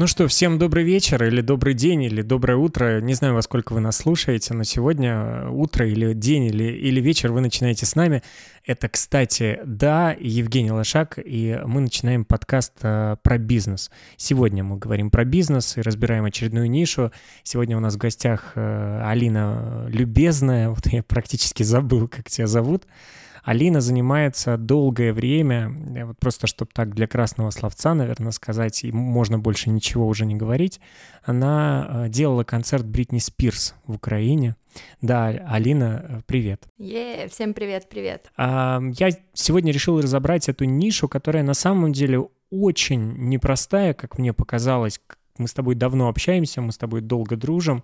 Ну что, всем добрый вечер, или добрый день, или доброе утро. Не знаю, во сколько вы нас слушаете, но сегодня э, утро или день, или, или вечер вы начинаете с нами. Это, кстати, да, Евгений Лошак, и мы начинаем подкаст э, про бизнес. Сегодня мы говорим про бизнес и разбираем очередную нишу. Сегодня у нас в гостях э, Алина Любезная, вот я практически забыл, как тебя зовут. Алина занимается долгое время, э, вот просто чтобы так для красного словца, наверное, сказать, и можно больше ничего уже не говорить, она э, делала концерт Бритни Спирс в Украине. Да, Алина, э, привет. Е, всем привет, привет. А, я сегодня решил разобрать эту нишу, которая на самом деле очень непростая, как мне показалось. Мы с тобой давно общаемся, мы с тобой долго дружим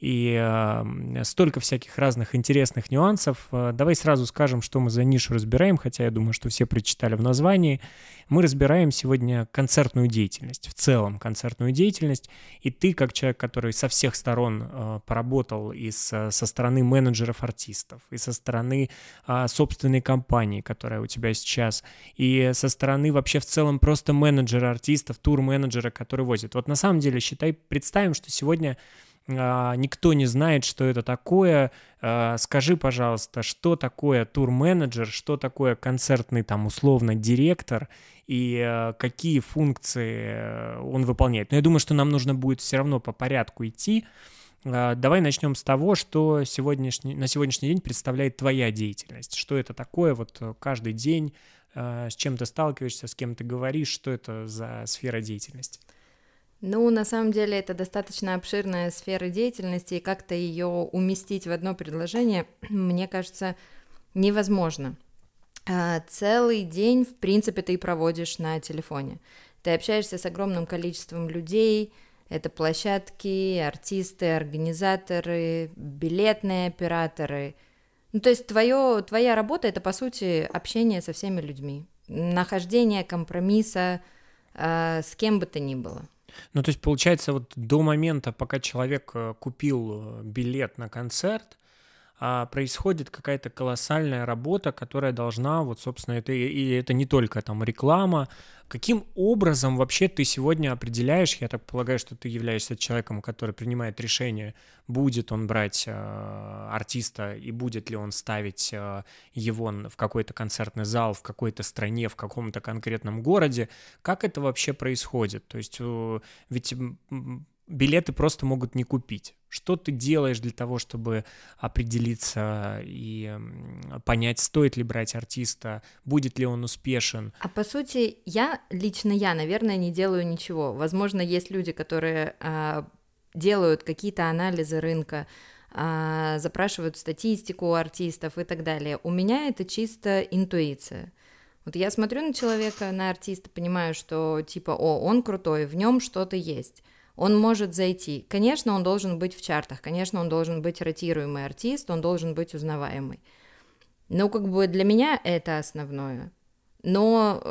и э, столько всяких разных интересных нюансов. Э, давай сразу скажем, что мы за нишу разбираем, хотя я думаю, что все прочитали в названии. Мы разбираем сегодня концертную деятельность, в целом концертную деятельность, и ты, как человек, который со всех сторон э, поработал и с, со стороны менеджеров артистов, и со стороны э, собственной компании, которая у тебя сейчас, и со стороны вообще в целом просто менеджера артистов, тур-менеджера, который возит. Вот на самом деле, считай, представим, что сегодня никто не знает, что это такое. А, скажи, пожалуйста, что такое тур-менеджер, что такое концертный там условно директор и а, какие функции э, он выполняет. Но я думаю, что нам нужно будет все равно по порядку идти. Давай начнем с того, что сегодняшний, на сегодняшний день представляет твоя деятельность. Что это такое вот э, каждый день, с чем ты сталкиваешься, с кем ты говоришь, что это за сфера деятельности? Ну, на самом деле, это достаточно обширная сфера деятельности, и как-то ее уместить в одно предложение, мне кажется, невозможно. А, целый день, в принципе, ты проводишь на телефоне. Ты общаешься с огромным количеством людей, это площадки, артисты, организаторы, билетные операторы. Ну, то есть твое, твоя работа это, по сути, общение со всеми людьми, нахождение компромисса э, с кем бы то ни было. Ну, то есть, получается, вот до момента, пока человек э, купил э, билет на концерт, происходит какая-то колоссальная работа, которая должна, вот, собственно, это и это не только там реклама. Каким образом вообще ты сегодня определяешь, я так полагаю, что ты являешься человеком, который принимает решение, будет он брать э, артиста и будет ли он ставить э, его в какой-то концертный зал, в какой-то стране, в каком-то конкретном городе. Как это вообще происходит? То есть э, ведь билеты просто могут не купить. Что ты делаешь для того, чтобы определиться и понять, стоит ли брать артиста, будет ли он успешен? А по сути, я, лично я, наверное, не делаю ничего. Возможно, есть люди, которые э, делают какие-то анализы рынка, э, запрашивают статистику у артистов и так далее. У меня это чисто интуиция. Вот я смотрю на человека, на артиста, понимаю, что типа, о, он крутой, в нем что-то есть он может зайти. Конечно, он должен быть в чартах, конечно, он должен быть ротируемый артист, он должен быть узнаваемый. Но как бы для меня это основное. Но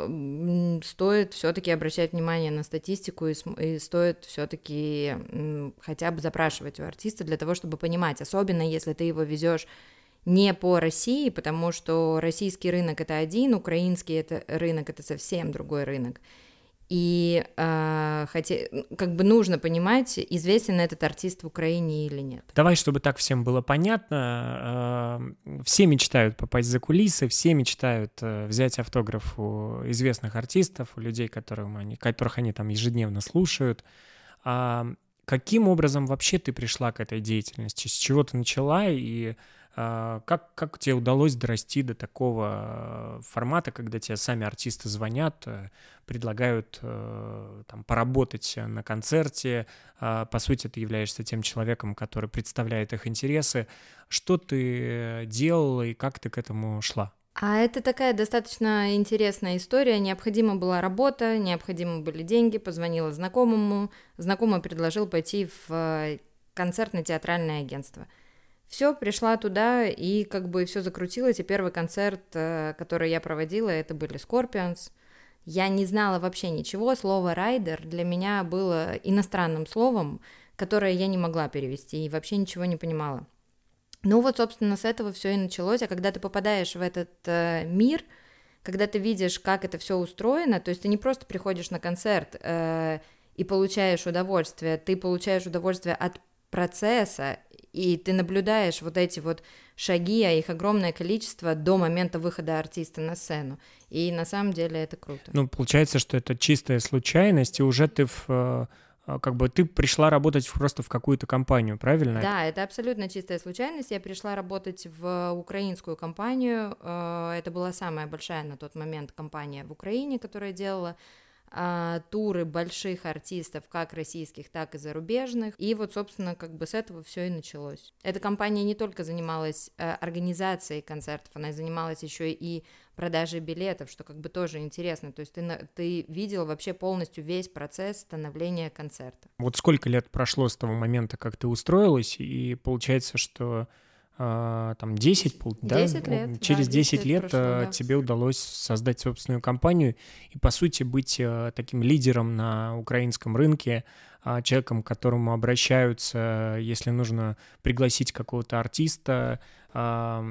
стоит все-таки обращать внимание на статистику и, и стоит все-таки хотя бы запрашивать у артиста для того, чтобы понимать, особенно если ты его везешь не по России, потому что российский рынок это один, украинский это рынок это совсем другой рынок. И э, хотя, как бы нужно понимать, известен этот артист в Украине или нет. Давай, чтобы так всем было понятно. Э, все мечтают попасть за кулисы, все мечтают э, взять автограф у известных артистов, у людей, которым они, которых они там ежедневно слушают. А каким образом вообще ты пришла к этой деятельности? С чего ты начала и как, как тебе удалось дорасти до такого э, формата, когда тебе сами артисты звонят, э, предлагают э, там, поработать на концерте, а, по сути, ты являешься тем человеком, который представляет их интересы. Что ты делала и как ты к этому шла? А это такая достаточно интересная история. Необходима была работа, необходимы были деньги. Позвонила знакомому. Знакомый предложил пойти в концертно-театральное агентство – все, пришла туда, и как бы все закрутилось, и первый концерт, э, который я проводила, это были Scorpions. Я не знала вообще ничего, слово «райдер» для меня было иностранным словом, которое я не могла перевести, и вообще ничего не понимала. Ну вот, собственно, с этого все и началось, а когда ты попадаешь в этот э, мир, когда ты видишь, как это все устроено, то есть ты не просто приходишь на концерт, э, и получаешь удовольствие, ты получаешь удовольствие от процесса, и ты наблюдаешь вот эти вот шаги, а их огромное количество до момента выхода артиста на сцену. И на самом деле это круто. Ну, получается, что это чистая случайность, и уже ты в э, как бы ты пришла работать просто в какую-то компанию, правильно? Да, это абсолютно чистая случайность. Я пришла работать в украинскую компанию. Э, это была самая большая на тот момент компания в Украине, которая делала а, туры больших артистов, как российских, так и зарубежных. И вот, собственно, как бы с этого все и началось. Эта компания не только занималась а, организацией концертов, она занималась еще и продажей билетов, что как бы тоже интересно. То есть ты, ты видел вообще полностью весь процесс становления концерта. Вот сколько лет прошло с того момента, как ты устроилась, и получается, что там 10, 10 да? лет. Через да, 10, 10 лет прошло, а, да. тебе удалось создать собственную компанию и, по сути, быть а, таким лидером на украинском рынке, человеком, к которому обращаются, если нужно пригласить какого-то артиста. То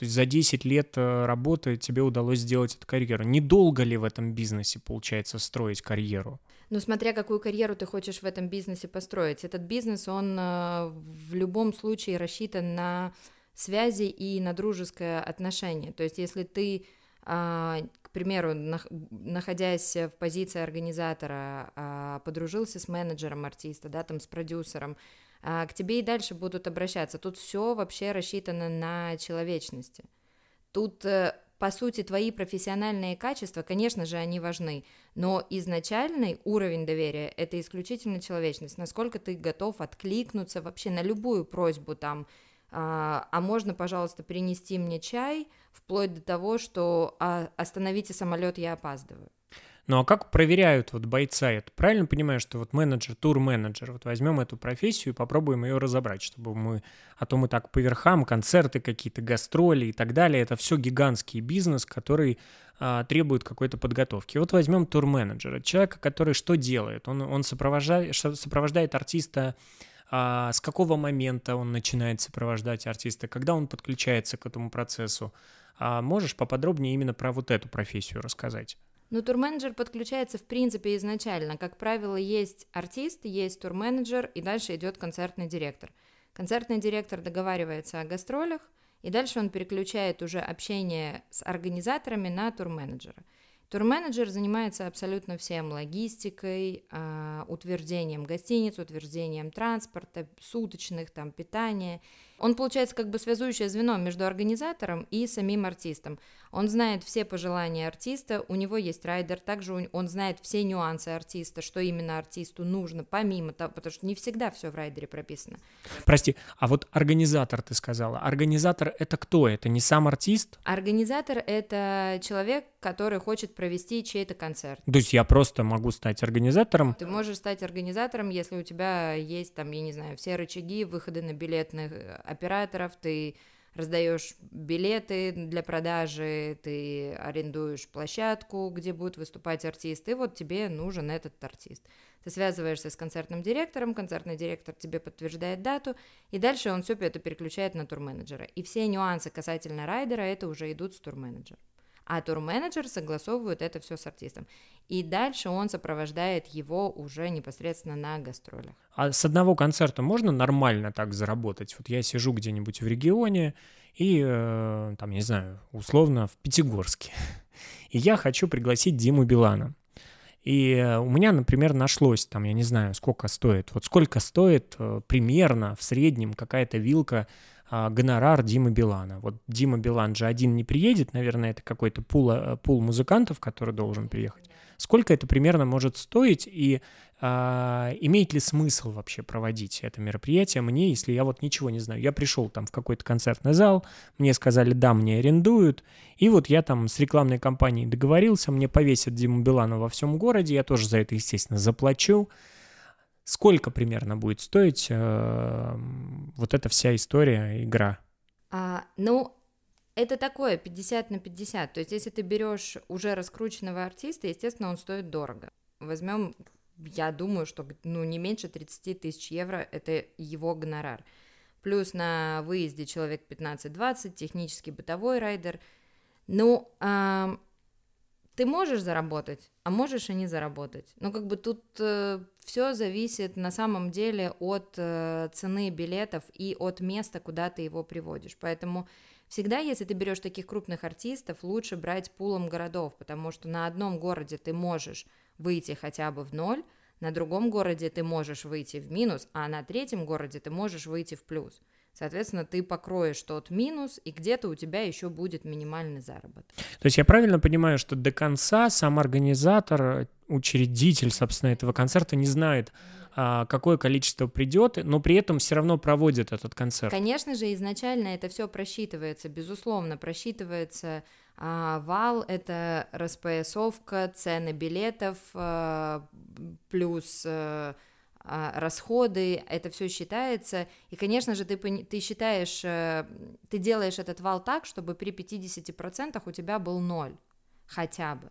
есть за 10 лет работы тебе удалось сделать эту карьеру. Недолго ли в этом бизнесе, получается, строить карьеру? Ну, смотря какую карьеру ты хочешь в этом бизнесе построить. Этот бизнес, он э, в любом случае рассчитан на связи и на дружеское отношение. То есть, если ты, а, к примеру, находясь в позиции организатора, а, подружился с менеджером артиста, да, там, с продюсером, а, к тебе и дальше будут обращаться. Тут все вообще рассчитано на человечности. Тут э, по сути, твои профессиональные качества, конечно же, они важны, но изначальный уровень доверия – это исключительно человечность, насколько ты готов откликнуться вообще на любую просьбу там, а, а можно, пожалуйста, принести мне чай, вплоть до того, что а, остановите самолет, я опаздываю. Ну а как проверяют вот бойца? Я правильно понимаю, что вот менеджер, тур-менеджер, вот возьмем эту профессию и попробуем ее разобрать, чтобы мы, а то мы так по верхам, концерты какие-то, гастроли и так далее, это все гигантский бизнес, который а, требует какой-то подготовки. Вот возьмем тур-менеджера, человека, который что делает? Он, он сопровождает, сопровождает артиста а, с какого момента он начинает сопровождать артиста, когда он подключается к этому процессу. А можешь поподробнее именно про вот эту профессию рассказать? Ну, турменеджер подключается в принципе изначально. Как правило, есть артист, есть турменеджер, и дальше идет концертный директор. Концертный директор договаривается о гастролях, и дальше он переключает уже общение с организаторами на турменеджера. Турменеджер занимается абсолютно всем, логистикой, э, утверждением гостиниц, утверждением транспорта, суточных, там, питания – он получается как бы связующее звено между организатором и самим артистом. Он знает все пожелания артиста, у него есть райдер, также он знает все нюансы артиста, что именно артисту нужно, помимо того, потому что не всегда все в райдере прописано. Прости, а вот организатор ты сказала. Организатор это кто? Это не сам артист? Организатор это человек, который хочет провести чей-то концерт. То есть я просто могу стать организатором? Ты можешь стать организатором, если у тебя есть там, я не знаю, все рычаги, выходы на билетных операторов, ты раздаешь билеты для продажи, ты арендуешь площадку, где будет выступать артист, и вот тебе нужен этот артист. Ты связываешься с концертным директором, концертный директор тебе подтверждает дату, и дальше он все это переключает на турменеджера. И все нюансы касательно райдера, это уже идут с турменеджера а турменеджер согласовывает это все с артистом. И дальше он сопровождает его уже непосредственно на гастролях. А с одного концерта можно нормально так заработать? Вот я сижу где-нибудь в регионе и, э, там, не знаю, условно в Пятигорске, и я хочу пригласить Диму Билана. И э, у меня, например, нашлось, там, я не знаю, сколько стоит. Вот сколько стоит э, примерно в среднем какая-то вилка гонорар Димы Билана. Вот Дима Билан же один не приедет, наверное, это какой-то пул, э, пул музыкантов, который должен приехать. Сколько это примерно может стоить и а, имеет ли смысл вообще проводить это мероприятие мне, если я вот ничего не знаю. Я пришел там в какой-то концертный зал, мне сказали, да, мне арендуют, и вот я там с рекламной компанией договорился, мне повесят Диму Билана во всем городе, я тоже за это, естественно, заплачу. Сколько примерно будет стоить э, вот эта вся история, игра? А, ну, это такое 50 на 50. То есть, если ты берешь уже раскрученного артиста, естественно, он стоит дорого. Возьмем, я думаю, что ну, не меньше 30 тысяч евро это его гонорар. Плюс на выезде человек 15-20, технический бытовой райдер. Ну, э, ты можешь заработать, а можешь и не заработать. Но как бы тут э, все зависит на самом деле от э, цены билетов и от места, куда ты его приводишь. Поэтому всегда, если ты берешь таких крупных артистов, лучше брать пулом городов, потому что на одном городе ты можешь выйти хотя бы в ноль, на другом городе ты можешь выйти в минус, а на третьем городе ты можешь выйти в плюс. Соответственно, ты покроешь тот минус, и где-то у тебя еще будет минимальный заработок. То есть я правильно понимаю, что до конца сам организатор, учредитель, собственно, этого концерта не знает, а, какое количество придет, но при этом все равно проводит этот концерт. Конечно же, изначально это все просчитывается, безусловно, просчитывается а, вал, это распоясовка, цены билетов, а, плюс а, а, расходы, это все считается, и, конечно же, ты, ты считаешь, э, ты делаешь этот вал так, чтобы при 50% у тебя был ноль, хотя бы.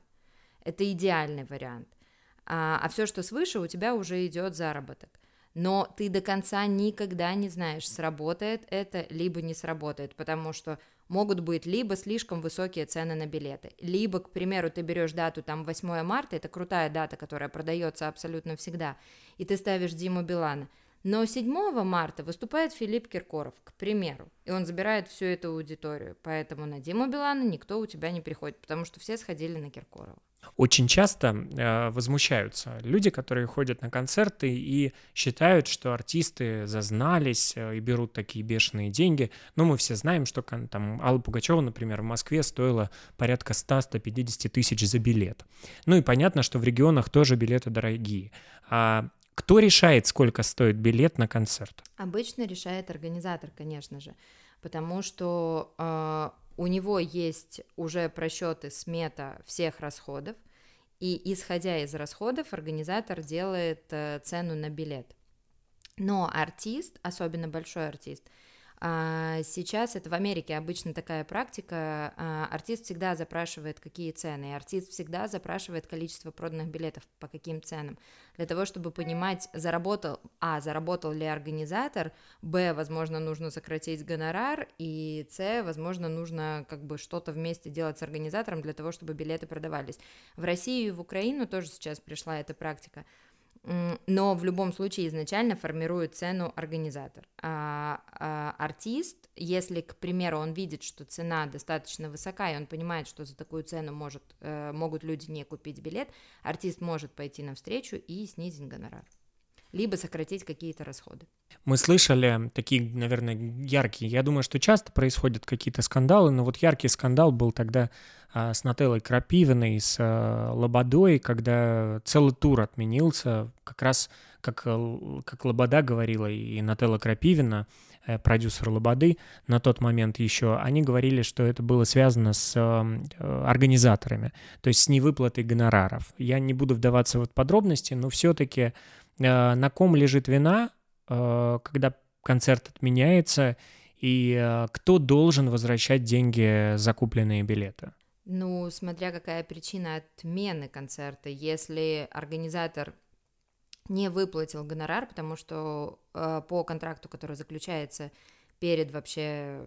Это идеальный вариант. А, а все, что свыше, у тебя уже идет заработок но ты до конца никогда не знаешь, сработает это, либо не сработает, потому что могут быть либо слишком высокие цены на билеты, либо, к примеру, ты берешь дату там 8 марта, это крутая дата, которая продается абсолютно всегда, и ты ставишь Диму Билана, но 7 марта выступает Филипп Киркоров, к примеру, и он забирает всю эту аудиторию, поэтому на Диму Билана никто у тебя не приходит, потому что все сходили на Киркорова. Очень часто э, возмущаются люди, которые ходят на концерты и считают, что артисты зазнались э, и берут такие бешеные деньги. Но мы все знаем, что там Алла Пугачева, например, в Москве стоила порядка 100-150 тысяч за билет. Ну и понятно, что в регионах тоже билеты дорогие. А кто решает, сколько стоит билет на концерт? Обычно решает организатор, конечно же, потому что э, у него есть уже просчеты смета всех расходов, и исходя из расходов организатор делает э, цену на билет. Но артист, особенно большой артист, сейчас это в Америке обычно такая практика. А, артист всегда запрашивает, какие цены. Артист всегда запрашивает количество проданных билетов, по каким ценам. Для того, чтобы понимать, заработал, а, заработал ли организатор, б, возможно, нужно сократить гонорар, и с, возможно, нужно как бы что-то вместе делать с организатором для того, чтобы билеты продавались. В Россию и в Украину тоже сейчас пришла эта практика но в любом случае изначально формирует цену организатор. А, а артист, если, к примеру, он видит, что цена достаточно высока, и он понимает, что за такую цену может, э, могут люди не купить билет, артист может пойти навстречу и снизить гонорар либо сократить какие-то расходы. Мы слышали такие, наверное, яркие. Я думаю, что часто происходят какие-то скандалы, но вот яркий скандал был тогда а, с Нателлой Крапивиной, с а, Лободой, когда целый тур отменился, как раз как, э, как Лобода говорила и Нателла Крапивина, э, продюсер Лободы на тот момент еще, они говорили, что это было связано с э, организаторами, то есть с невыплатой гонораров. Я не буду вдаваться в подробности, но все-таки на ком лежит вина, э, когда концерт отменяется, и э, кто должен возвращать деньги за купленные билеты? Ну, смотря какая причина отмены концерта. Если организатор не выплатил гонорар, потому что э, по контракту, который заключается перед вообще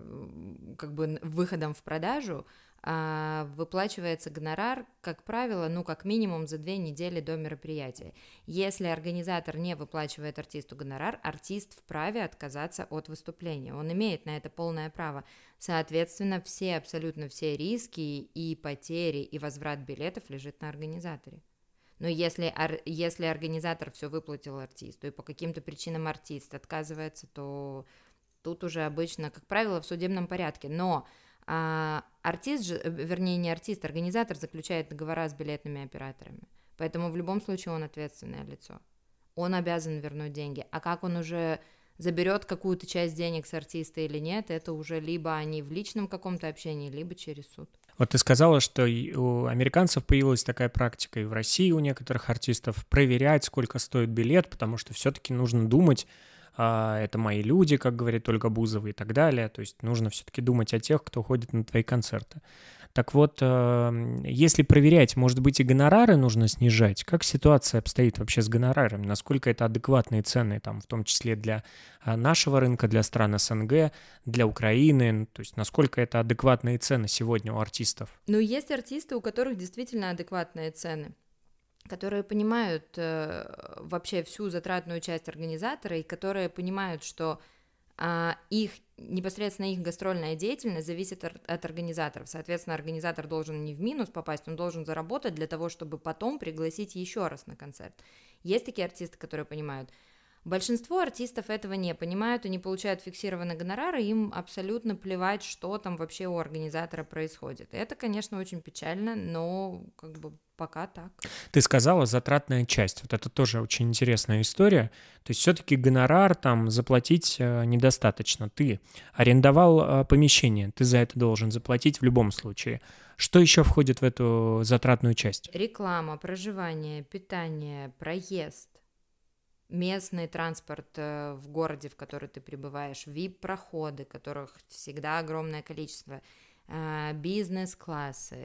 как бы выходом в продажу, выплачивается гонорар, как правило, ну, как минимум за две недели до мероприятия. Если организатор не выплачивает артисту гонорар, артист вправе отказаться от выступления. Он имеет на это полное право. Соответственно, все, абсолютно все риски и потери, и возврат билетов лежит на организаторе. Но если, если организатор все выплатил артисту, и по каким-то причинам артист отказывается, то тут уже обычно, как правило, в судебном порядке. Но а артист э, вернее, не артист, организатор заключает договора с билетными операторами. Поэтому в любом случае он ответственное лицо. Он обязан вернуть деньги. А как он уже заберет какую-то часть денег с артиста или нет, это уже либо они в личном каком-то общении, либо через суд. Вот ты сказала, что у американцев появилась такая практика, и в России у некоторых артистов проверять, сколько стоит билет, потому что все-таки нужно думать это мои люди, как говорит Ольга Бузова и так далее. То есть нужно все-таки думать о тех, кто ходит на твои концерты. Так вот, э, если проверять, может быть, и гонорары нужно снижать, как ситуация обстоит вообще с гонорарами, насколько это адекватные цены, там, в том числе для э, нашего рынка, для стран СНГ, для Украины, то есть насколько это адекватные цены сегодня у артистов? Ну, есть артисты, у которых действительно адекватные цены которые понимают э, вообще всю затратную часть организатора и которые понимают, что э, их непосредственно их гастрольная деятельность зависит от, организаторов. Соответственно, организатор должен не в минус попасть, он должен заработать для того, чтобы потом пригласить еще раз на концерт. Есть такие артисты, которые понимают. Большинство артистов этого не понимают, они получают фиксированный гонорар, и им абсолютно плевать, что там вообще у организатора происходит. Это, конечно, очень печально, но как бы пока так. Ты сказала затратная часть. Вот это тоже очень интересная история. То есть все-таки гонорар там заплатить э, недостаточно. Ты арендовал э, помещение, ты за это должен заплатить в любом случае. Что еще входит в эту затратную часть? Реклама, проживание, питание, проезд местный транспорт э, в городе, в который ты прибываешь, VIP-проходы, которых всегда огромное количество, а, бизнес-классы,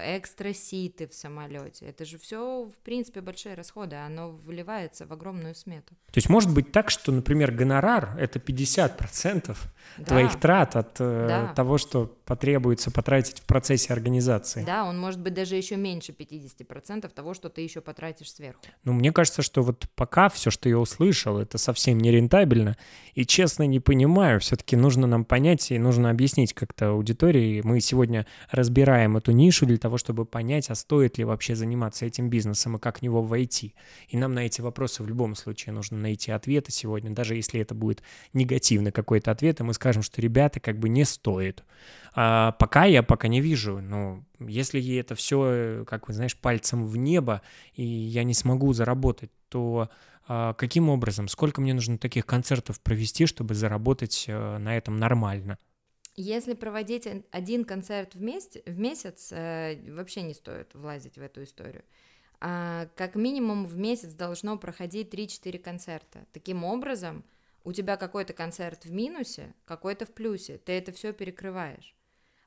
экстра-ситы в самолете. Это же все, в принципе, большие расходы, оно вливается в огромную смету. То есть может быть так, что, например, гонорар — это 50% да. твоих трат от э, да. того, что потребуется потратить в процессе организации. Да, он может быть даже еще меньше 50% того, что ты еще потратишь сверху. Ну, мне кажется, что вот пока все, что я услышал, это совсем не рентабельно, и честно не понимаю, все-таки нужно нам понять и нужно объяснить как-то аудитории, мы сегодня разбираем эту нишу для того, чтобы понять, а стоит ли вообще заниматься этим бизнесом и как в него войти. И нам на эти вопросы в любом случае нужно найти ответы сегодня, даже если это будет негативный какой-то ответ, и мы скажем, что ребята как бы не стоит. А пока я пока не вижу, ну, если это все, как вы знаешь, пальцем в небо, и я не смогу заработать, то а, каким образом, сколько мне нужно таких концертов провести, чтобы заработать э, на этом нормально? Если проводить один концерт в, месяц, в месяц, э, вообще не стоит влазить в эту историю. А, как минимум в месяц должно проходить 3-4 концерта. Таким образом, у тебя какой-то концерт в минусе, какой-то в плюсе, ты это все перекрываешь.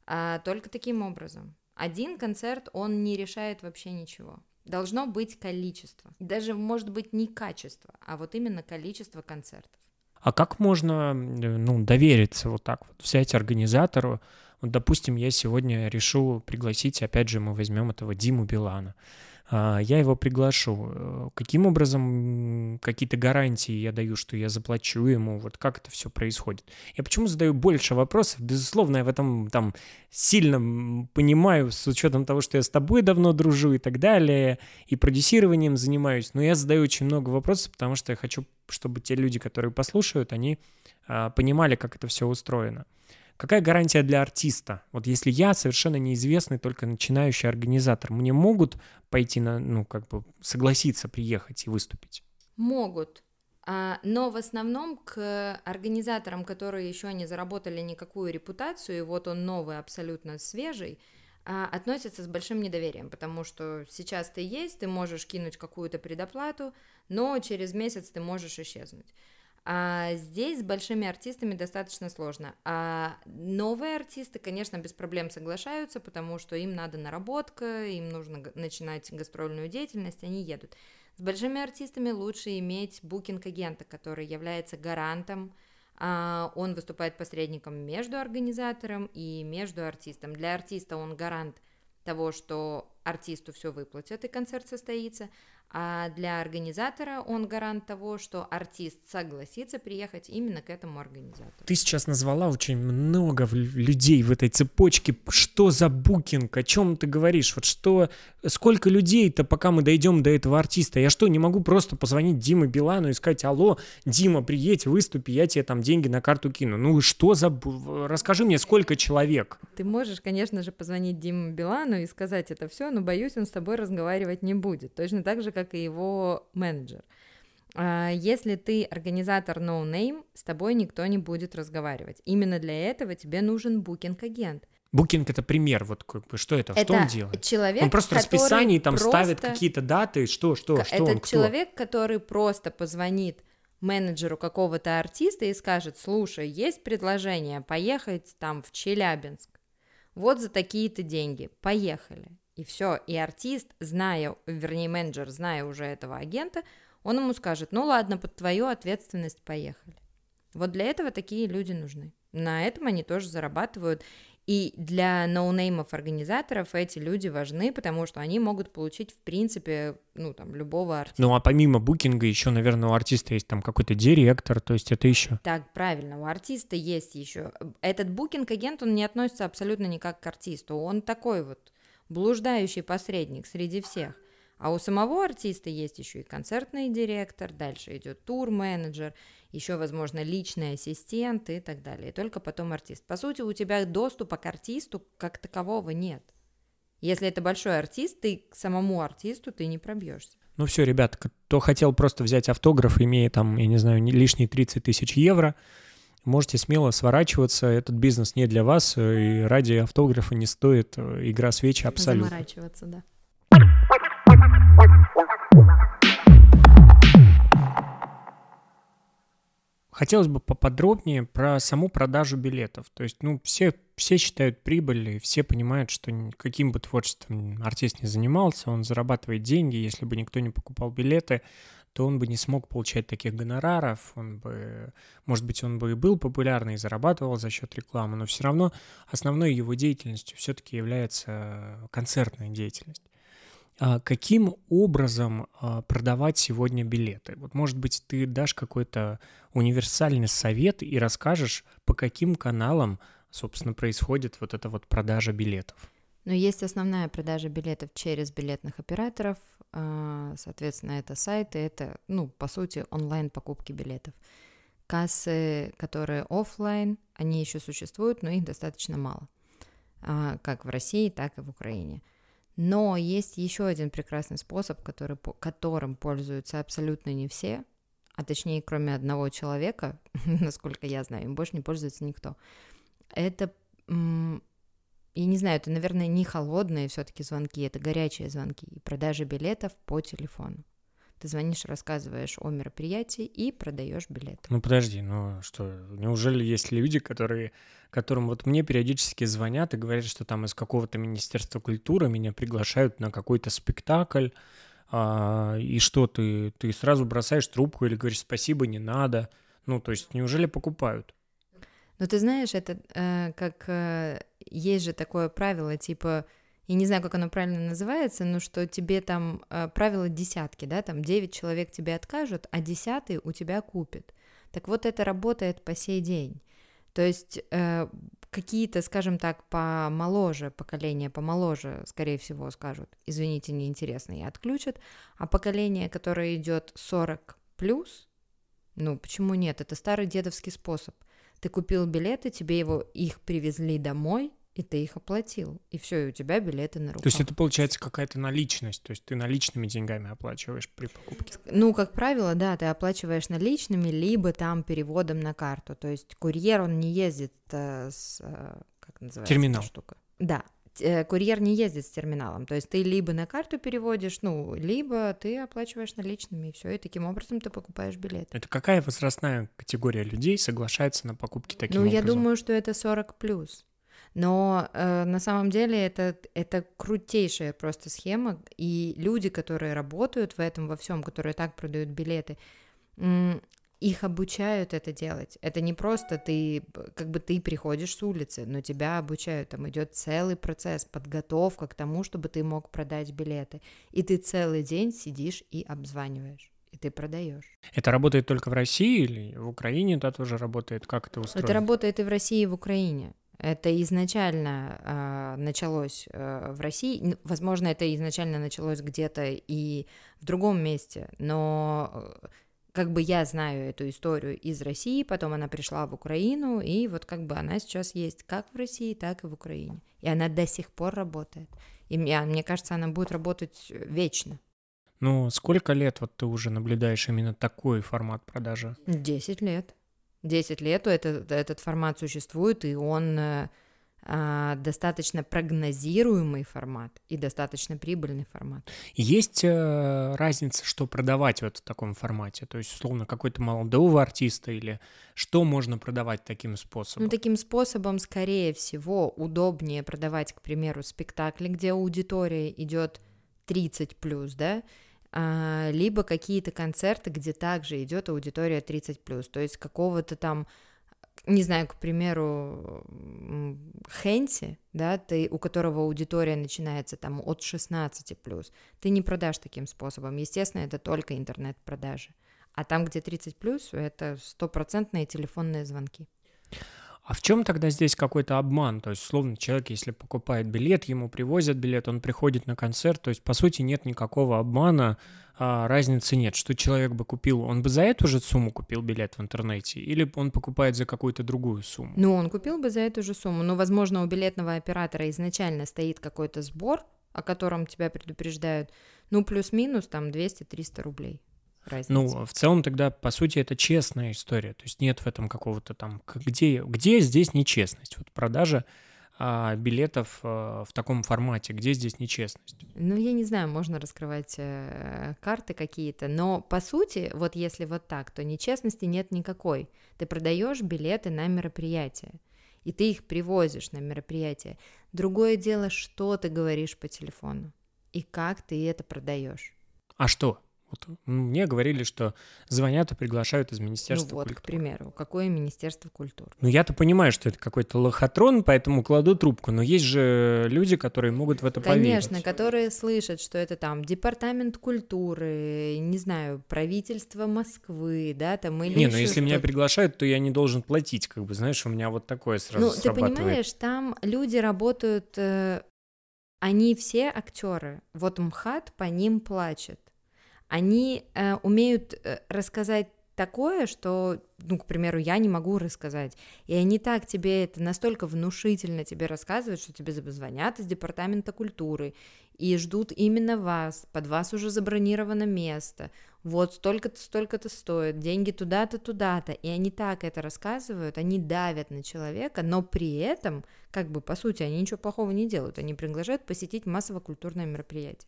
А, только таким образом. Один концерт, он не решает вообще ничего. Должно быть количество. Даже, может быть, не качество, а вот именно количество концертов. А как можно ну, довериться вот так вот, взять организатору? Вот, допустим, я сегодня решу пригласить, опять же, мы возьмем этого Диму Билана. А, я его приглашу. Э, каким образом какие-то гарантии я даю, что я заплачу ему? Вот как это все происходит? Я почему задаю больше вопросов? Безусловно, я в этом там сильно понимаю, с учетом того, что я с тобой давно дружу и так далее, и продюсированием занимаюсь, но я задаю очень много вопросов, потому что я хочу, чтобы те люди, которые послушают, они а, понимали, как это все устроено. Какая гарантия для артиста? Вот если я совершенно неизвестный, только начинающий организатор, мне могут пойти на, ну, как бы согласиться приехать и выступить? Могут. А, но в основном к организаторам, которые еще не заработали никакую репутацию, и вот он новый, абсолютно свежий, а, относятся с большим недоверием, потому что сейчас ты есть, ты можешь кинуть какую-то предоплату, но через месяц ты можешь исчезнуть. А здесь с большими артистами достаточно сложно. А новые артисты, конечно, без проблем соглашаются, потому что им надо наработка, им нужно начинать гастрольную деятельность, они едут. С большими артистами лучше иметь букинг-агента, который является гарантом, а он выступает посредником между организатором и между артистом. Для артиста он гарант того, что артисту все выплатят и концерт состоится, а для организатора он гарант того, что артист согласится приехать именно к этому организатору. Ты сейчас назвала очень много людей в этой цепочке. Что за букинг? О чем ты говоришь? Вот что, сколько людей-то, пока мы дойдем до этого артиста? Я что, не могу просто позвонить Диме Билану и сказать, алло, Дима, приедь, выступи, я тебе там деньги на карту кину. Ну что за... Расскажи мне, сколько человек? Ты можешь, конечно же, позвонить Диме Билану и сказать это все, но боюсь, он с тобой разговаривать не будет. Точно так же, как и его менеджер. А, если ты организатор no name, с тобой никто не будет разговаривать. Именно для этого тебе нужен букинг-агент. Букинг это пример, вот как бы, что это, это что он делает? Человек, он просто расписание там просто... ставит какие-то даты, что, что, что Это он, человек, который просто позвонит менеджеру какого-то артиста и скажет, слушай, есть предложение поехать там в Челябинск, вот за такие-то деньги, поехали. И все, и артист, зная, вернее, менеджер, зная уже этого агента, он ему скажет, ну ладно, под твою ответственность поехали. Вот для этого такие люди нужны. На этом они тоже зарабатывают. И для ноунеймов организаторов эти люди важны, потому что они могут получить, в принципе, ну, там, любого артиста. Ну, а помимо букинга еще, наверное, у артиста есть там какой-то директор, то есть это еще. Так, правильно, у артиста есть еще. Этот букинг-агент, он не относится абсолютно никак к артисту. Он такой вот блуждающий посредник среди всех. А у самого артиста есть еще и концертный директор, дальше идет тур-менеджер, еще, возможно, личный ассистент и так далее. И только потом артист. По сути, у тебя доступа к артисту как такового нет. Если это большой артист, ты к самому артисту ты не пробьешься. Ну все, ребят, кто хотел просто взять автограф, имея там, я не знаю, лишние 30 тысяч евро, можете смело сворачиваться. Этот бизнес не для вас, и ради автографа не стоит э, игра свечи абсолютно. Заморачиваться, да. Хотелось бы поподробнее про саму продажу билетов. То есть, ну, все, все считают прибыль, и все понимают, что каким бы творчеством артист не занимался, он зарабатывает деньги. Если бы никто не покупал билеты, то он бы не смог получать таких гонораров. Он бы, может быть, он бы и был популярный и зарабатывал за счет рекламы, но все равно основной его деятельностью все-таки является концертная деятельность. А каким образом а, продавать сегодня билеты? Вот, может быть, ты дашь какой-то универсальный совет и расскажешь, по каким каналам, собственно, происходит вот эта вот продажа билетов? Ну, есть основная продажа билетов через билетных операторов, соответственно, это сайты, это, ну, по сути, онлайн покупки билетов. Кассы, которые офлайн, они еще существуют, но их достаточно мало, как в России, так и в Украине – но есть еще один прекрасный способ, который, которым пользуются абсолютно не все, а точнее, кроме одного человека, насколько я знаю, им больше не пользуется никто. Это, я не знаю, это, наверное, не холодные все-таки звонки, это горячие звонки и продажи билетов по телефону. Ты звонишь, рассказываешь о мероприятии и продаешь билет. Ну подожди, ну что, неужели есть люди, которые, которым вот мне периодически звонят и говорят, что там из какого-то Министерства культуры меня приглашают на какой-то спектакль, а, и что ты, ты сразу бросаешь трубку или говоришь спасибо, не надо. Ну, то есть неужели покупают? Ну, ты знаешь, это э, как э, есть же такое правило, типа я не знаю, как оно правильно называется, но что тебе там э, правило десятки, да, там 9 человек тебе откажут, а десятый у тебя купит. Так вот это работает по сей день. То есть э, какие-то, скажем так, помоложе поколения, помоложе, скорее всего, скажут, извините, неинтересно, и отключат, а поколение, которое идет 40 плюс, ну почему нет? Это старый дедовский способ. Ты купил билеты, тебе его их привезли домой, и ты их оплатил, и все, и у тебя билеты на руках. То есть это получается какая-то наличность, то есть ты наличными деньгами оплачиваешь при покупке? Ну, как правило, да, ты оплачиваешь наличными, либо там переводом на карту, то есть курьер, он не ездит э, с, э, как называется Терминал. штука? Да, курьер не ездит с терминалом, то есть ты либо на карту переводишь, ну, либо ты оплачиваешь наличными, и все, и таким образом ты покупаешь билет. Это какая возрастная категория людей соглашается на покупки таким ну, образом? Ну, я думаю, что это 40 плюс. Но э, на самом деле это, это крутейшая просто схема, и люди, которые работают в этом во всем, которые так продают билеты, их обучают это делать. Это не просто ты, как бы ты приходишь с улицы, но тебя обучают. Там идет целый процесс, подготовка к тому, чтобы ты мог продать билеты. И ты целый день сидишь и обзваниваешь и ты продаешь. Это работает только в России или в Украине это тоже работает? Как это устроено? Это работает и в России, и в Украине. Это изначально э, началось э, в России, возможно, это изначально началось где-то и в другом месте, но э, как бы я знаю эту историю из России, потом она пришла в Украину, и вот как бы она сейчас есть как в России, так и в Украине. И она до сих пор работает. И мне, мне кажется, она будет работать вечно. Ну, сколько лет вот ты уже наблюдаешь именно такой формат продажи? Десять лет. 10 лет этот, этот формат существует, и он, э, а, достаточно прогнозируемый формат и достаточно прибыльный формат. Есть э, разница, что продавать вот в таком формате? То есть, условно, какой-то молодого артиста или что можно продавать таким способом? Ну, таким способом, скорее всего, удобнее продавать, к примеру, спектакли, где аудитория идет 30 плюс, да, а, либо какие-то концерты, где также идет аудитория 30 плюс, то есть какого-то там не знаю, к примеру, Хенси, да, ты, у которого аудитория начинается там от 16 плюс, ты не продашь таким способом. Естественно, это только интернет-продажи. А там, где 30 плюс, это стопроцентные телефонные звонки. А в чем тогда здесь какой-то обман? То есть, словно человек, если покупает билет, ему привозят билет, он приходит на концерт, то есть, по сути, нет никакого обмана, а, разницы нет. Что человек бы купил? Он бы за эту же сумму купил билет в интернете? Или он покупает за какую-то другую сумму? Ну, он купил бы за эту же сумму. Но, возможно, у билетного оператора изначально стоит какой-то сбор, о котором тебя предупреждают, ну, плюс-минус там 200-300 рублей разница. Ну, в целом тогда, по сути, это честная история. То есть нет в этом какого-то там... Где, где здесь нечестность? Вот продажа а, билетов а, в таком формате, где здесь нечестность? Ну, я не знаю, можно раскрывать э, карты какие-то, но по сути, вот если вот так, то нечестности нет никакой. Ты продаешь билеты на мероприятие, и ты их привозишь на мероприятие. Другое дело, что ты говоришь по телефону и как ты это продаешь. А что? Вот мне говорили, что звонят и приглашают из Министерства ну вот, культуры. к примеру, какое Министерство культуры? Ну я-то понимаю, что это какой-то лохотрон, поэтому кладу трубку. Но есть же люди, которые могут в это Конечно, поверить. Конечно, которые слышат, что это там Департамент культуры, не знаю, правительство Москвы, да, там или Не, но если меня приглашают, то я не должен платить, как бы, знаешь, у меня вот такое сразу Ну, ты понимаешь, там люди работают, э, они все актеры. Вот МХАТ по ним плачет они э, умеют э, рассказать такое, что, ну, к примеру, я не могу рассказать. И они так тебе это настолько внушительно тебе рассказывают, что тебе звонят из департамента культуры и ждут именно вас, под вас уже забронировано место, вот столько-то, столько-то стоит, деньги туда-то, туда-то. И они так это рассказывают, они давят на человека, но при этом, как бы, по сути, они ничего плохого не делают, они приглашают посетить массово-культурное мероприятие.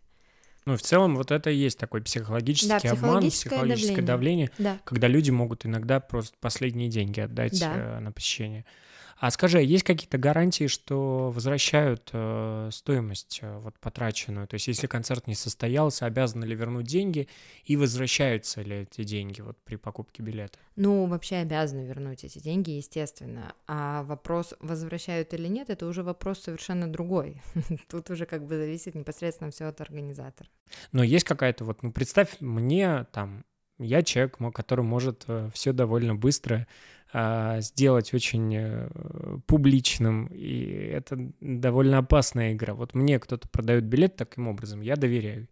Ну, в целом, вот это и есть такой психологический да, обман, психологическое давление, давление да. когда люди могут иногда просто последние деньги отдать да. э, на посещение. А скажи, а есть какие-то гарантии, что возвращают э, стоимость э, вот потраченную? То есть, если концерт не состоялся, обязаны ли вернуть деньги и возвращаются ли эти деньги вот при покупке билета? Ну, вообще обязаны вернуть эти деньги, естественно. А вопрос, возвращают или нет, это уже вопрос совершенно другой. Тут уже как бы зависит непосредственно все от организатора. Но есть какая-то вот, ну, представь мне там я человек, который может э, все довольно быстро сделать очень э, публичным, и это довольно опасная игра. Вот мне кто-то продает билет таким образом, я доверяю.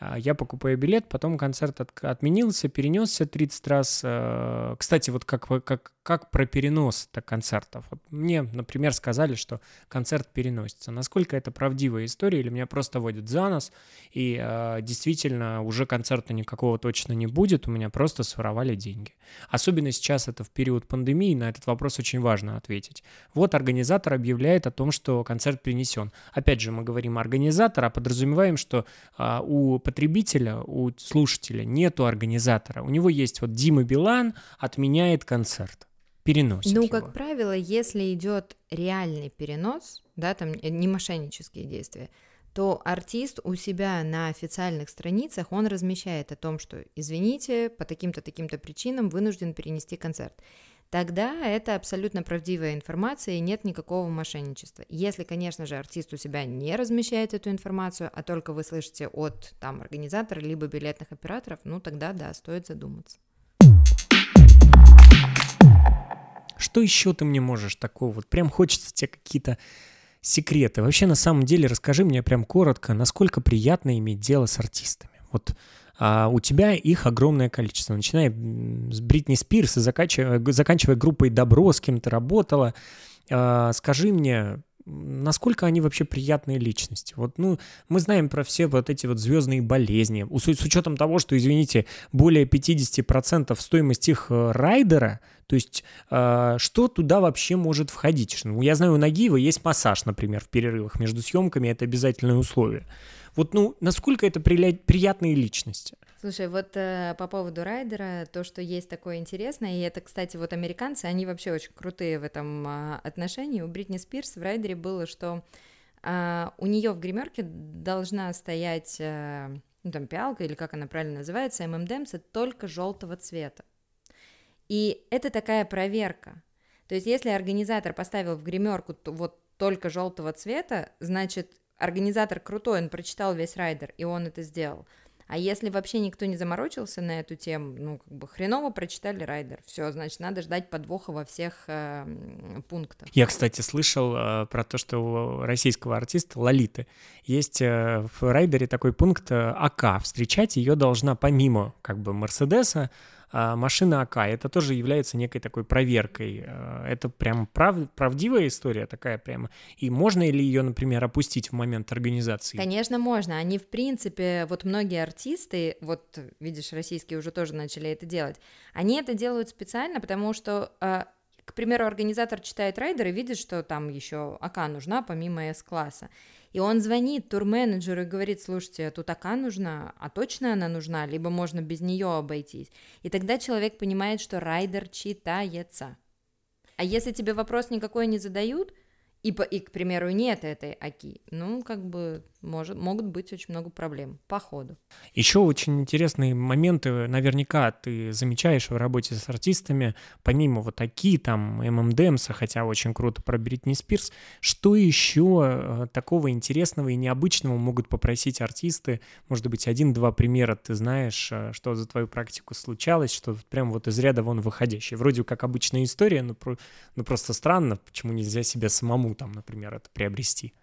А, я покупаю билет, потом концерт от, отменился, перенесся 30 раз. А, кстати, вот как, как, как про перенос концертов. Вот мне, например, сказали, что концерт переносится. Насколько это правдивая история, или меня просто водят за нос, и э, действительно уже концерта никакого точно не будет, у меня просто своровали деньги. Особенно сейчас это в период пандемии, на этот вопрос очень важно ответить. Вот организатор объявляет о том, что концерт перенесен. Опять же, мы говорим организатор, а подразумеваем, что э, у потребителя, у слушателя нету организатора. У него есть вот Дима Билан отменяет концерт переносит Ну, его. как правило, если идет реальный перенос, да, там э, не мошеннические действия, то артист у себя на официальных страницах, он размещает о том, что, извините, по таким-то, таким-то причинам вынужден перенести концерт. Тогда это абсолютно правдивая информация и нет никакого мошенничества. Если, конечно же, артист у себя не размещает эту информацию, а только вы слышите от там организатора либо билетных операторов, ну тогда да, стоит задуматься. Что еще ты мне можешь такого? Вот прям хочется тебе какие-то секреты. Вообще, на самом деле, расскажи мне прям коротко, насколько приятно иметь дело с артистами. Вот а у тебя их огромное количество, начиная с Бритни Спирс и заканчивая, заканчивая группой Добро, с кем ты работала. А, скажи мне, насколько они вообще приятные личности. Вот, ну, мы знаем про все вот эти вот звездные болезни, с, с учетом того, что, извините, более 50% стоимости их э, райдера, То есть э, что туда вообще может входить? Ну, я знаю, у Нагиева есть массаж, например, в перерывах между съемками, это обязательное условие. Вот, ну, насколько это приятные личности? Слушай, вот э, по поводу райдера, то, что есть такое интересное, и это, кстати, вот американцы, они вообще очень крутые в этом э, отношении. У Бритни Спирс в райдере было, что э, у нее в гримерке должна стоять, э, ну, там, пиалка, или как она правильно называется, M&M's, только желтого цвета. И это такая проверка. То есть, если организатор поставил в гримерку вот только желтого цвета, значит, организатор крутой, он прочитал весь райдер, и он это сделал. А если вообще никто не заморочился на эту тему, ну, как бы хреново прочитали райдер, все, значит, надо ждать подвоха во всех э, пунктах. Я, кстати, слышал э, про то, что у российского артиста Лолиты есть э, в райдере такой пункт э, АК. Встречать ее должна помимо, как бы, Мерседеса, машина АК. Это тоже является некой такой проверкой. А, это прям прав, правдивая история такая прямо. И можно ли ее, например, опустить в момент организации? Конечно, можно. Они, в принципе, вот многие артисты, вот видишь, российские уже тоже начали это делать, они это делают специально, потому что а, к примеру, организатор читает райдер и видит, что там еще АК нужна помимо С-класса. И он звонит турменеджеру и говорит, слушайте, тут АК нужна, а точно она нужна, либо можно без нее обойтись. И тогда человек понимает, что райдер читается. А если тебе вопрос никакой не задают, и, по, и, к примеру, нет этой АКИ, ну, как бы может, могут быть очень много проблем по ходу. Еще очень интересные моменты наверняка ты замечаешь в работе с артистами, помимо вот АКИ, там, ММДМСа, хотя очень круто про Бритни Спирс, что еще э, такого интересного и необычного могут попросить артисты? Может быть, один-два примера ты знаешь, э, что за твою практику случалось, что прям вот из ряда вон выходящее. Вроде как обычная история, но, но просто странно, почему нельзя себе самому там, например, это приобрести.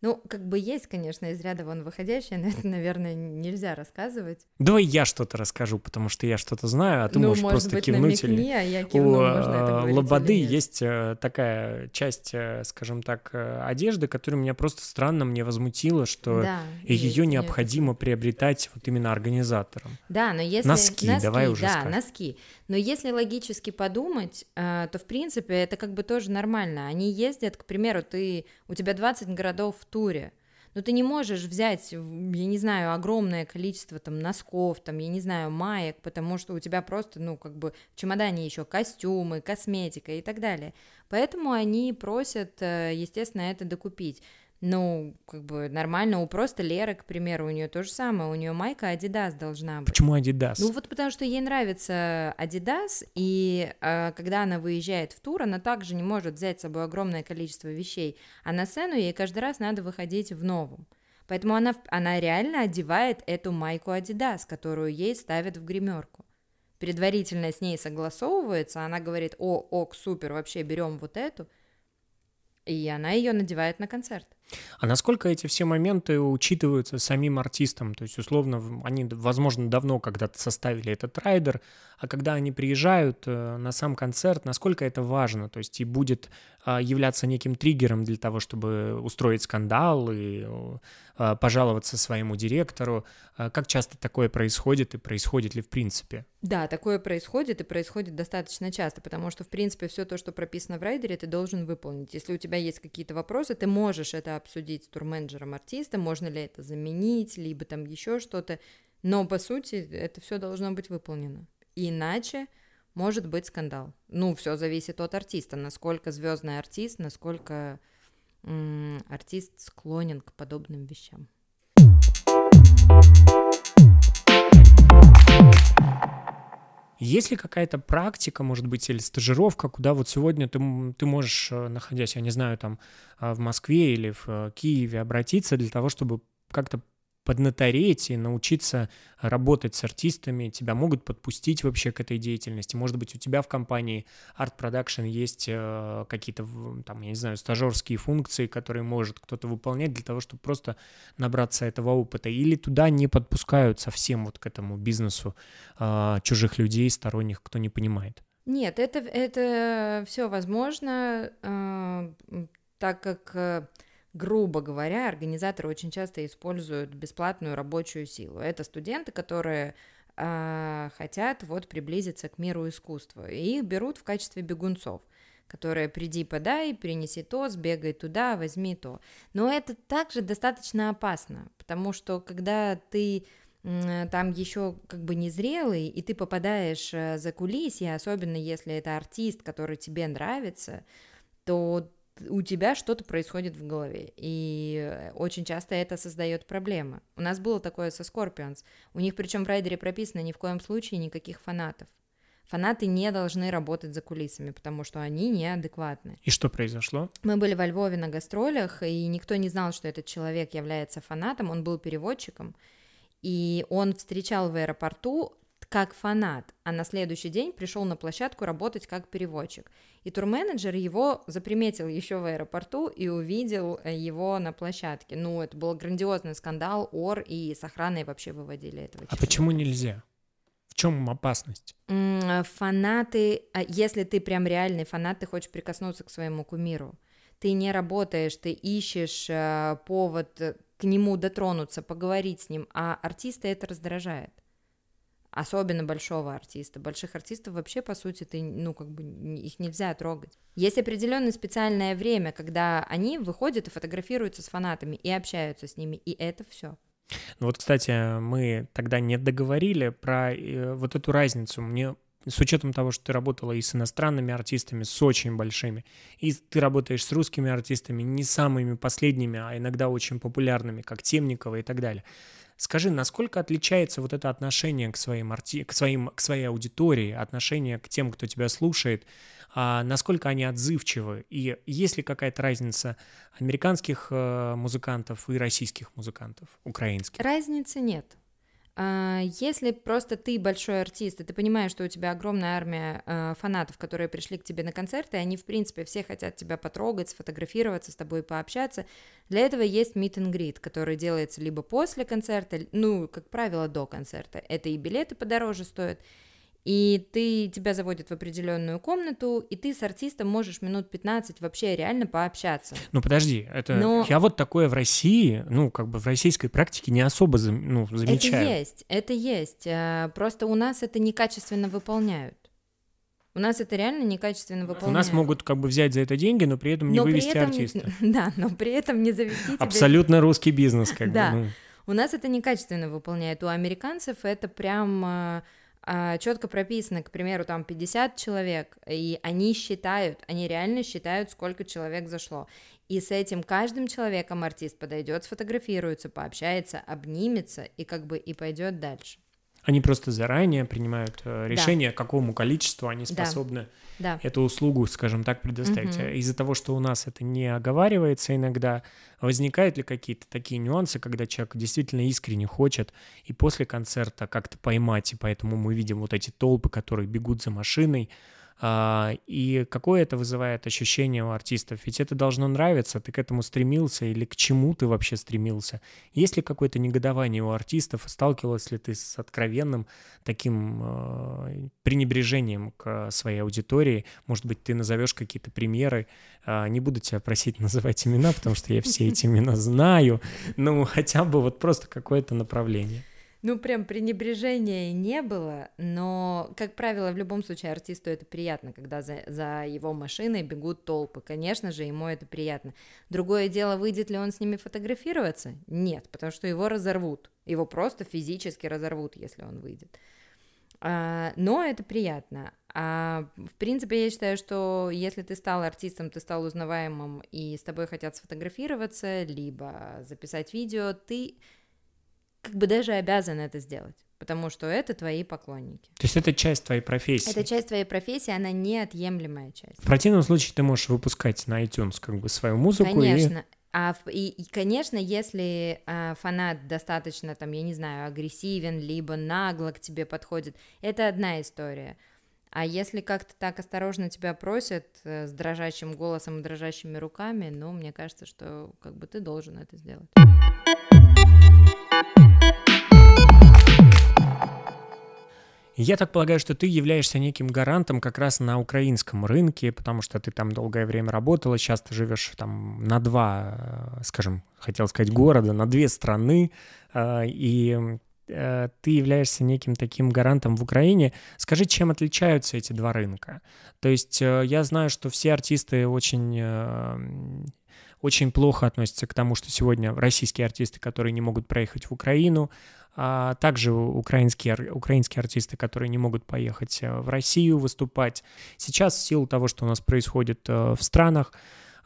Ну, как бы есть, конечно, из ряда вон выходящее, но это, наверное, нельзя рассказывать. Давай я что-то расскажу, потому что я что-то знаю, а ты ну, можешь может просто быть, кивнуть. Намекни, или... а я кивну, У можно это э, Лободы есть э, такая часть, э, скажем так, одежды, которая меня просто странно мне возмутила, что да, ее необходимо нет. приобретать вот именно организатором. Да, но если... Носки, носки давай уже Да, скажем. носки. Но если логически подумать, то, в принципе, это как бы тоже нормально. Они ездят, к примеру, ты, у тебя 20 городов в туре, но ты не можешь взять, я не знаю, огромное количество там носков, там, я не знаю, маек, потому что у тебя просто, ну, как бы в чемодане еще костюмы, косметика и так далее. Поэтому они просят, э, естественно, это докупить. Ну, как бы нормально, у просто Леры, к примеру, у нее то же самое, у нее майка Adidas должна быть. Почему Adidas? Ну вот потому что ей нравится Adidas, и э, когда она выезжает в тур, она также не может взять с собой огромное количество вещей, а на сцену ей каждый раз надо выходить в новом. Поэтому она, она реально одевает эту майку Adidas, которую ей ставят в гримерку. Предварительно с ней согласовывается, она говорит, о, ок, супер, вообще берем вот эту, и она ее надевает на концерт. А насколько эти все моменты учитываются самим артистом? То есть, условно, они, возможно, давно когда-то составили этот райдер, а когда они приезжают э, на сам концерт, насколько это важно? То есть, и будет а, являться неким триггером для того, чтобы устроить скандал и а, пожаловаться своему директору. А как часто такое происходит и происходит ли в принципе? Да, такое происходит и происходит достаточно часто, потому что, в принципе, все то, что прописано в райдере, ты должен выполнить. Если у тебя есть какие-то вопросы, ты можешь это обсудить с турменеджером артиста, можно ли это заменить, либо там еще что-то. Но, по сути, это все должно быть выполнено. Иначе может быть скандал. Ну, все зависит от артиста, насколько звездный артист, насколько артист склонен к подобным вещам. Есть ли какая-то практика, может быть, или стажировка, куда вот сегодня ты, ты можешь, э, находясь, я не знаю, там э, в Москве или в э, Киеве, обратиться для того, чтобы как-то поднатореть и научиться работать с артистами, тебя могут подпустить вообще к этой деятельности. Может быть, у тебя в компании Art Production есть э, какие-то, там, я не знаю, стажерские функции, которые может кто-то выполнять для того, чтобы просто набраться этого опыта. Или туда не подпускают совсем вот к этому бизнесу э, чужих людей, сторонних, кто не понимает. Нет, это, это все возможно, э, так как э, грубо говоря, организаторы очень часто используют бесплатную рабочую силу. Это студенты, которые а, хотят вот приблизиться к миру искусства. И их берут в качестве бегунцов которые приди, подай, принеси то, сбегай туда, возьми то. Но это также достаточно опасно, потому что когда ты там еще как бы незрелый, и ты попадаешь э, за кулисье, особенно если это артист, который тебе нравится, то у тебя что-то происходит в голове, и очень часто это создает проблемы. У нас было такое со Scorpions. У них причем в райдере прописано ни в коем случае никаких фанатов. Фанаты не должны работать за кулисами, потому что они неадекватны. И что произошло? Мы были во Львове на гастролях, и никто не знал, что этот человек является фанатом, он был переводчиком, и он встречал в аэропорту как фанат, а на следующий день пришел на площадку работать как переводчик. И турменеджер его заприметил еще в аэропорту и увидел э, его на площадке. Ну, это был грандиозный скандал, ор, и с охраной вообще выводили этого человека. А почему нельзя? В чем опасность? Фанаты, а если ты прям реальный фанат, ты хочешь прикоснуться к своему кумиру. Ты не работаешь, ты ищешь э, повод э, к нему дотронуться, поговорить с ним, а артиста это раздражает. Особенно большого артиста. Больших артистов вообще, по сути, ты, ну, как бы их нельзя трогать. Есть определенное специальное время, когда они выходят и фотографируются с фанатами и общаются с ними, и это все. Ну вот, кстати, мы тогда не договорили про э, вот эту разницу. Мне с учетом того, что ты работала и с иностранными артистами, с очень большими, и ты работаешь с русскими артистами, не самыми последними, а иногда очень популярными, как Темникова и так далее. Скажи, насколько отличается вот это отношение к, своим к, своим... к своей аудитории, отношение к тем, кто тебя слушает, а насколько они отзывчивы, и есть ли какая-то разница американских э, музыкантов и российских музыкантов, украинских? Разницы нет. А, если просто ты большой артист, и ты понимаешь, что у тебя огромная армия э, фанатов, которые пришли к тебе на концерты, и они, в принципе, все хотят тебя потрогать, сфотографироваться с тобой, пообщаться, для этого есть meet and greet, который делается либо после концерта, ну, как правило, до концерта. Это и билеты подороже стоят, и ты, тебя заводят в определенную комнату, и ты с артистом можешь минут 15 вообще реально пообщаться. Ну подожди, это Но... я вот такое в России, ну как бы в российской практике не особо ну, замечаю. Это есть, это есть. А, просто у нас это некачественно выполняют. У нас это реально некачественно выполняют. У нас могут как бы взять за это деньги, но при этом не но вывести этом, артиста. Да, но при этом не завести Абсолютно русский бизнес как да. бы. Ну. У нас это некачественно выполняют. У американцев это прям а, четко прописано, к примеру, там 50 человек, и они считают, они реально считают, сколько человек зашло. И с этим каждым человеком артист подойдет, сфотографируется, пообщается, обнимется и как бы и пойдет дальше. Они просто заранее принимают э, решение, да. какому количеству они способны да. эту услугу, скажем так, предоставить. Угу. Из-за того, что у нас это не оговаривается иногда, возникают ли какие-то такие нюансы, когда человек действительно искренне хочет и после концерта как-то поймать, и поэтому мы видим вот эти толпы, которые бегут за машиной, и какое это вызывает ощущение у артистов? Ведь это должно нравиться, ты к этому стремился или к чему ты вообще стремился? Есть ли какое-то негодование у артистов? Сталкивалась ли ты с откровенным таким э, пренебрежением к своей аудитории? Может быть, ты назовешь какие-то примеры? Э, не буду тебя просить называть имена, потому что я все эти имена знаю. Ну, хотя бы вот просто какое-то направление. Ну, прям пренебрежения не было, но, как правило, в любом случае артисту это приятно, когда за, за его машиной бегут толпы. Конечно же, ему это приятно. Другое дело, выйдет ли он с ними фотографироваться? Нет, потому что его разорвут. Его просто физически разорвут, если он выйдет. А, но это приятно. А, в принципе, я считаю, что если ты стал артистом, ты стал узнаваемым, и с тобой хотят сфотографироваться, либо записать видео, ты как бы даже обязан это сделать, потому что это твои поклонники. То есть это часть твоей профессии? Это часть твоей профессии, она неотъемлемая часть. В противном случае ты можешь выпускать на iTunes как бы свою музыку Конечно. И... А, и, и, конечно, если а, фанат достаточно, там, я не знаю, агрессивен, либо нагло к тебе подходит, это одна история. А если как-то так осторожно тебя просят э, с дрожащим голосом и дрожащими руками, ну, мне кажется, что как бы ты должен это сделать. Я так полагаю, что ты являешься неким гарантом как раз на украинском рынке, потому что ты там долгое время работала, сейчас ты живешь там на два, э, скажем, хотел сказать города, на две страны, э, и э, ты являешься неким таким гарантом в Украине. Скажи, чем отличаются эти два рынка? То есть я знаю, что все артисты очень очень плохо относятся к тому, что сегодня российские артисты, которые не могут проехать в Украину, а также украинские, украинские артисты, которые не могут поехать э, в Россию выступать. Сейчас в силу того, что у нас происходит э, в странах,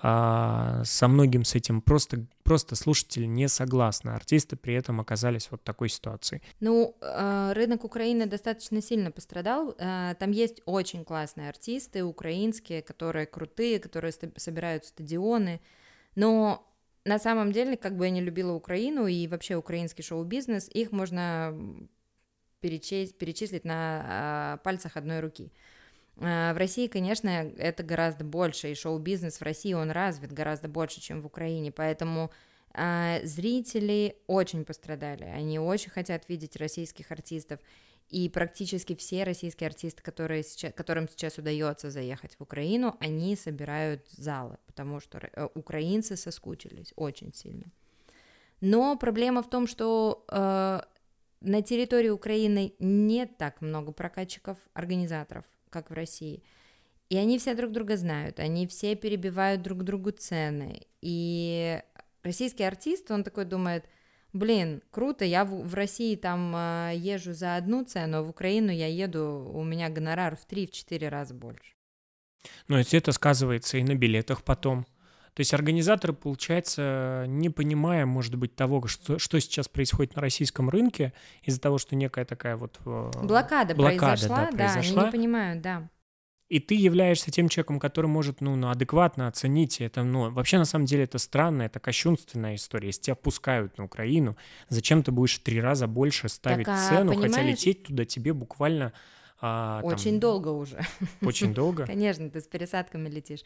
а, со многим с этим просто, просто слушатели не согласны. Артисты при этом оказались вот в такой ситуации. Ну, э, рынок Украины достаточно сильно пострадал. Там есть очень классные артисты украинские, которые крутые, которые собирают стадионы. Но на самом деле, как бы я не любила Украину и вообще украинский шоу-бизнес, их можно перечесть, перечислить на а, пальцах одной руки. А, в России, конечно, это гораздо больше, и шоу-бизнес в России, он развит гораздо больше, чем в Украине, поэтому а, зрители очень пострадали, они очень хотят видеть российских артистов, и практически все российские артисты, которые сейчас, которым сейчас удается заехать в Украину, они собирают залы, потому что э, украинцы соскучились очень сильно. Но проблема в том, что э, на территории Украины нет так много прокатчиков, организаторов, как в России. И они все друг друга знают, они все перебивают друг другу цены. И российский артист, он такой думает – блин, круто, я в, в России там э, езжу за одну цену, а в Украину я еду, у меня гонорар в 3-4 раза больше. Ну, если это сказывается и на билетах потом. То есть организаторы, получается, не понимая, может быть, того, что, что сейчас происходит на российском рынке, из-за того, что некая такая вот... Э, блокада, блокада произошла, да, произошла, да, они не понимают, да и ты являешься тем человеком, который может, ну, ну, адекватно оценить это, ну, вообще, на самом деле, это странная, это кощунственная история. Если тебя пускают на Украину, зачем ты будешь три раза больше ставить так, а, цену, понимаешь? хотя лететь туда тебе буквально... А, очень там... долго уже. Очень долго? Конечно, ты с пересадками летишь.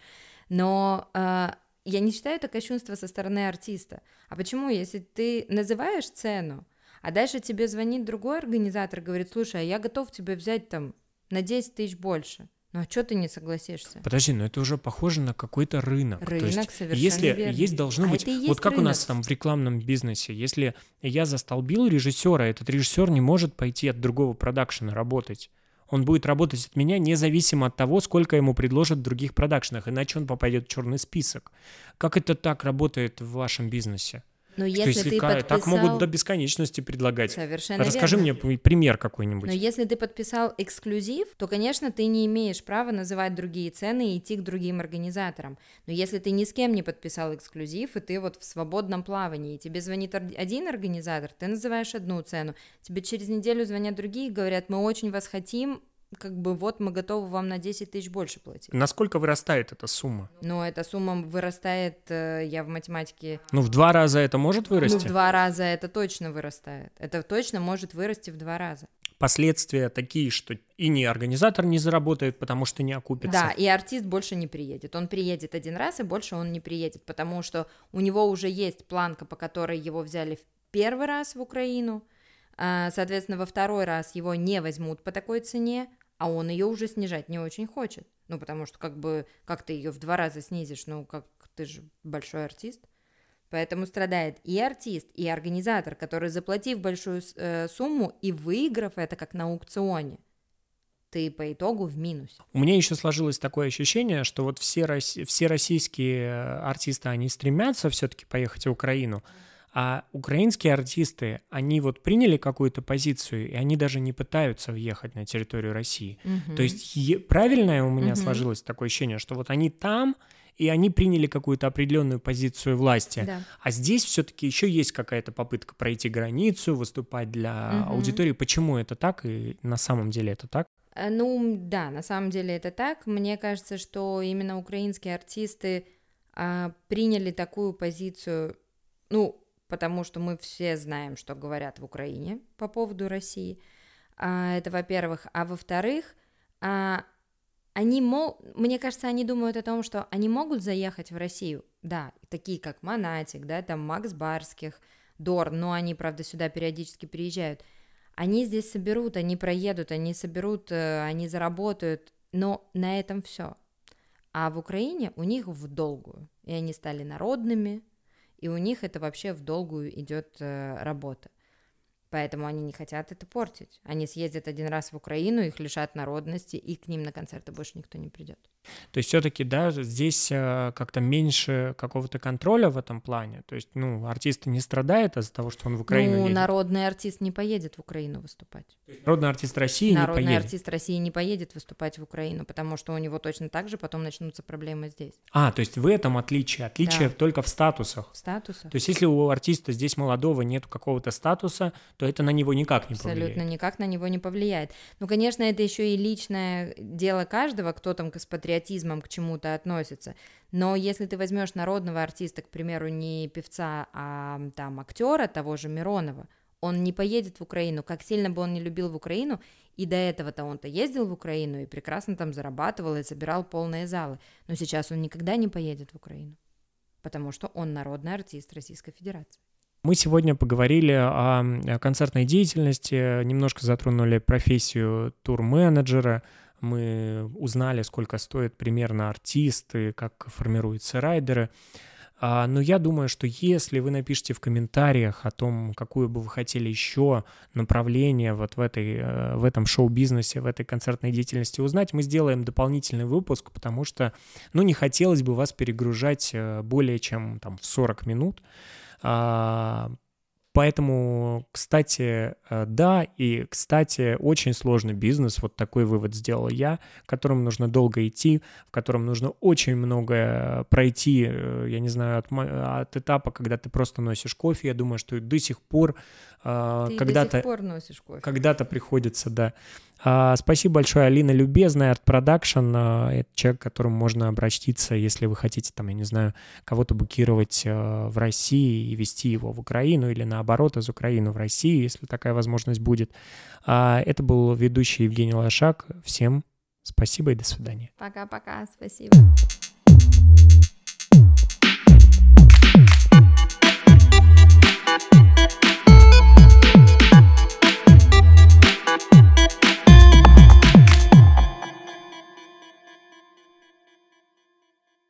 Но а, я не считаю это кощунство со стороны артиста. А почему? Если ты называешь цену, а дальше тебе звонит другой организатор, говорит, слушай, а я готов тебе взять там на 10 тысяч больше. Ну а что ты не согласишься? Подожди, но это уже похоже на какой-то рынок. Рынок, То есть, совершенно если верно. есть должно а быть, вот как рынок. у нас там в рекламном бизнесе, если я застолбил режиссера, этот режиссер не может пойти от другого продакшена работать. Он будет работать от меня независимо от того, сколько ему предложат в других продакшенах, иначе он попадет в черный список. Как это так работает в вашем бизнесе? Но если, если ты подписал... Так могут до бесконечности предлагать. Совершенно Расскажи верно. мне пример какой-нибудь. Но если ты подписал эксклюзив, то, конечно, ты не имеешь права называть другие цены и идти к другим организаторам. Но если ты ни с кем не подписал эксклюзив, и ты вот в свободном плавании, и тебе звонит один организатор, ты называешь одну цену, тебе через неделю звонят другие и говорят, мы очень вас хотим, как бы вот мы готовы вам на 10 тысяч больше платить. Насколько вырастает эта сумма? Ну, эта сумма вырастает, э, я в математике... Ну, в два раза это может вырасти? Ну, в два раза это точно вырастает. Это точно может вырасти в два раза. Последствия такие, что и не организатор не заработает, потому что не окупится. Да, и артист больше не приедет. Он приедет один раз, и больше он не приедет, потому что у него уже есть планка, по которой его взяли в первый раз в Украину, соответственно, во второй раз его не возьмут по такой цене, а он ее уже снижать не очень хочет. Ну, потому что как бы, как ты ее в два раза снизишь, ну, как ты же большой артист. Поэтому страдает и артист, и организатор, который, заплатив большую э, сумму и выиграв это как на аукционе, ты по итогу в минус. У меня еще сложилось такое ощущение, что вот все, все российские артисты, они стремятся все-таки поехать в Украину, а украинские артисты, они вот приняли какую-то позицию, и они даже не пытаются въехать на территорию России. Угу. То есть е- правильное у меня угу. сложилось такое ощущение, что вот они там, и они приняли какую-то определенную позицию власти. Да. А здесь все-таки еще есть какая-то попытка пройти границу, выступать для угу. аудитории. Почему это так и на самом деле это так? Э, ну да, на самом деле это так. Мне кажется, что именно украинские артисты а, приняли такую позицию, ну потому что мы все знаем, что говорят в Украине по поводу России. А, это во-первых. А во-вторых, а, они мог, мне кажется, они думают о том, что они могут заехать в Россию, да, такие как Монатик, да, там Макс Барских, Дорн, но они, правда, сюда периодически приезжают. Они здесь соберут, они проедут, они соберут, э, они заработают, но на этом все. А в Украине у них в долгую, и они стали народными, и у них это вообще в долгую идет э, работа. Поэтому они не хотят это портить. Они съездят один раз в Украину, их лишат народности, и к ним на концерты больше никто не придет. То есть все-таки, да, здесь э, как-то меньше какого-то контроля в этом плане. То есть, ну, артист не страдает из-за того, что он в Украину Ну, едет. народный артист не поедет в Украину выступать. Народный артист России Народный не поедет. артист России не поедет выступать в Украину, потому что у него точно так же потом начнутся проблемы здесь. А, то есть в этом отличие. Отличие Да. только в статусах. Статуса. То есть если у артиста здесь молодого нет какого-то статуса, то это на него никак не Абсолютно повлияет. никак на него не повлияет. Ну, конечно, это еще и личное дело каждого, кто там с патриотизмом к чему-то относится. Но если ты возьмешь народного артиста, к примеру, не певца, а там актера того же Миронова, он не поедет в Украину, как сильно бы он не любил в Украину, и до этого-то он-то ездил в Украину и прекрасно там зарабатывал и собирал полные залы. Но сейчас он никогда не поедет в Украину, потому что он народный артист Российской Федерации. Мы сегодня поговорили о о концертной деятельности, немножко затронули профессию тур-менеджера, мы узнали, сколько стоит примерно артисты, как формируются райдеры. А, Но я думаю, что если вы напишите в комментариях о том, какую бы вы хотели еще направление вот в, этой, э, в этом шоу-бизнесе, в этой концертной деятельности узнать, мы сделаем дополнительный выпуск, потому что, ну, не хотелось бы вас перегружать э, более чем там в 40 минут. А, Поэтому, кстати, э, да, и, кстати, очень сложный бизнес, вот такой вывод сделал я, к которому нужно долго идти, в котором нужно очень многое пройти, э, я не знаю, от, от этапа, когда ты просто носишь кофе, я думаю, что до сих пор э, Ты до когда-то сих пор носишь кофе. когда-то приходится, да. А, спасибо большое, Алина Любезная, Art Production. а, это человек, к которому можно обратиться, если вы хотите, там, я не знаю, кого-то букировать а, в России и вести его в Украину, или наоборот, из Украины в Россию, если такая возможность будет. А, это был ведущий Евгений Лошак. Всем спасибо и до свидания. Пока-пока, спасибо.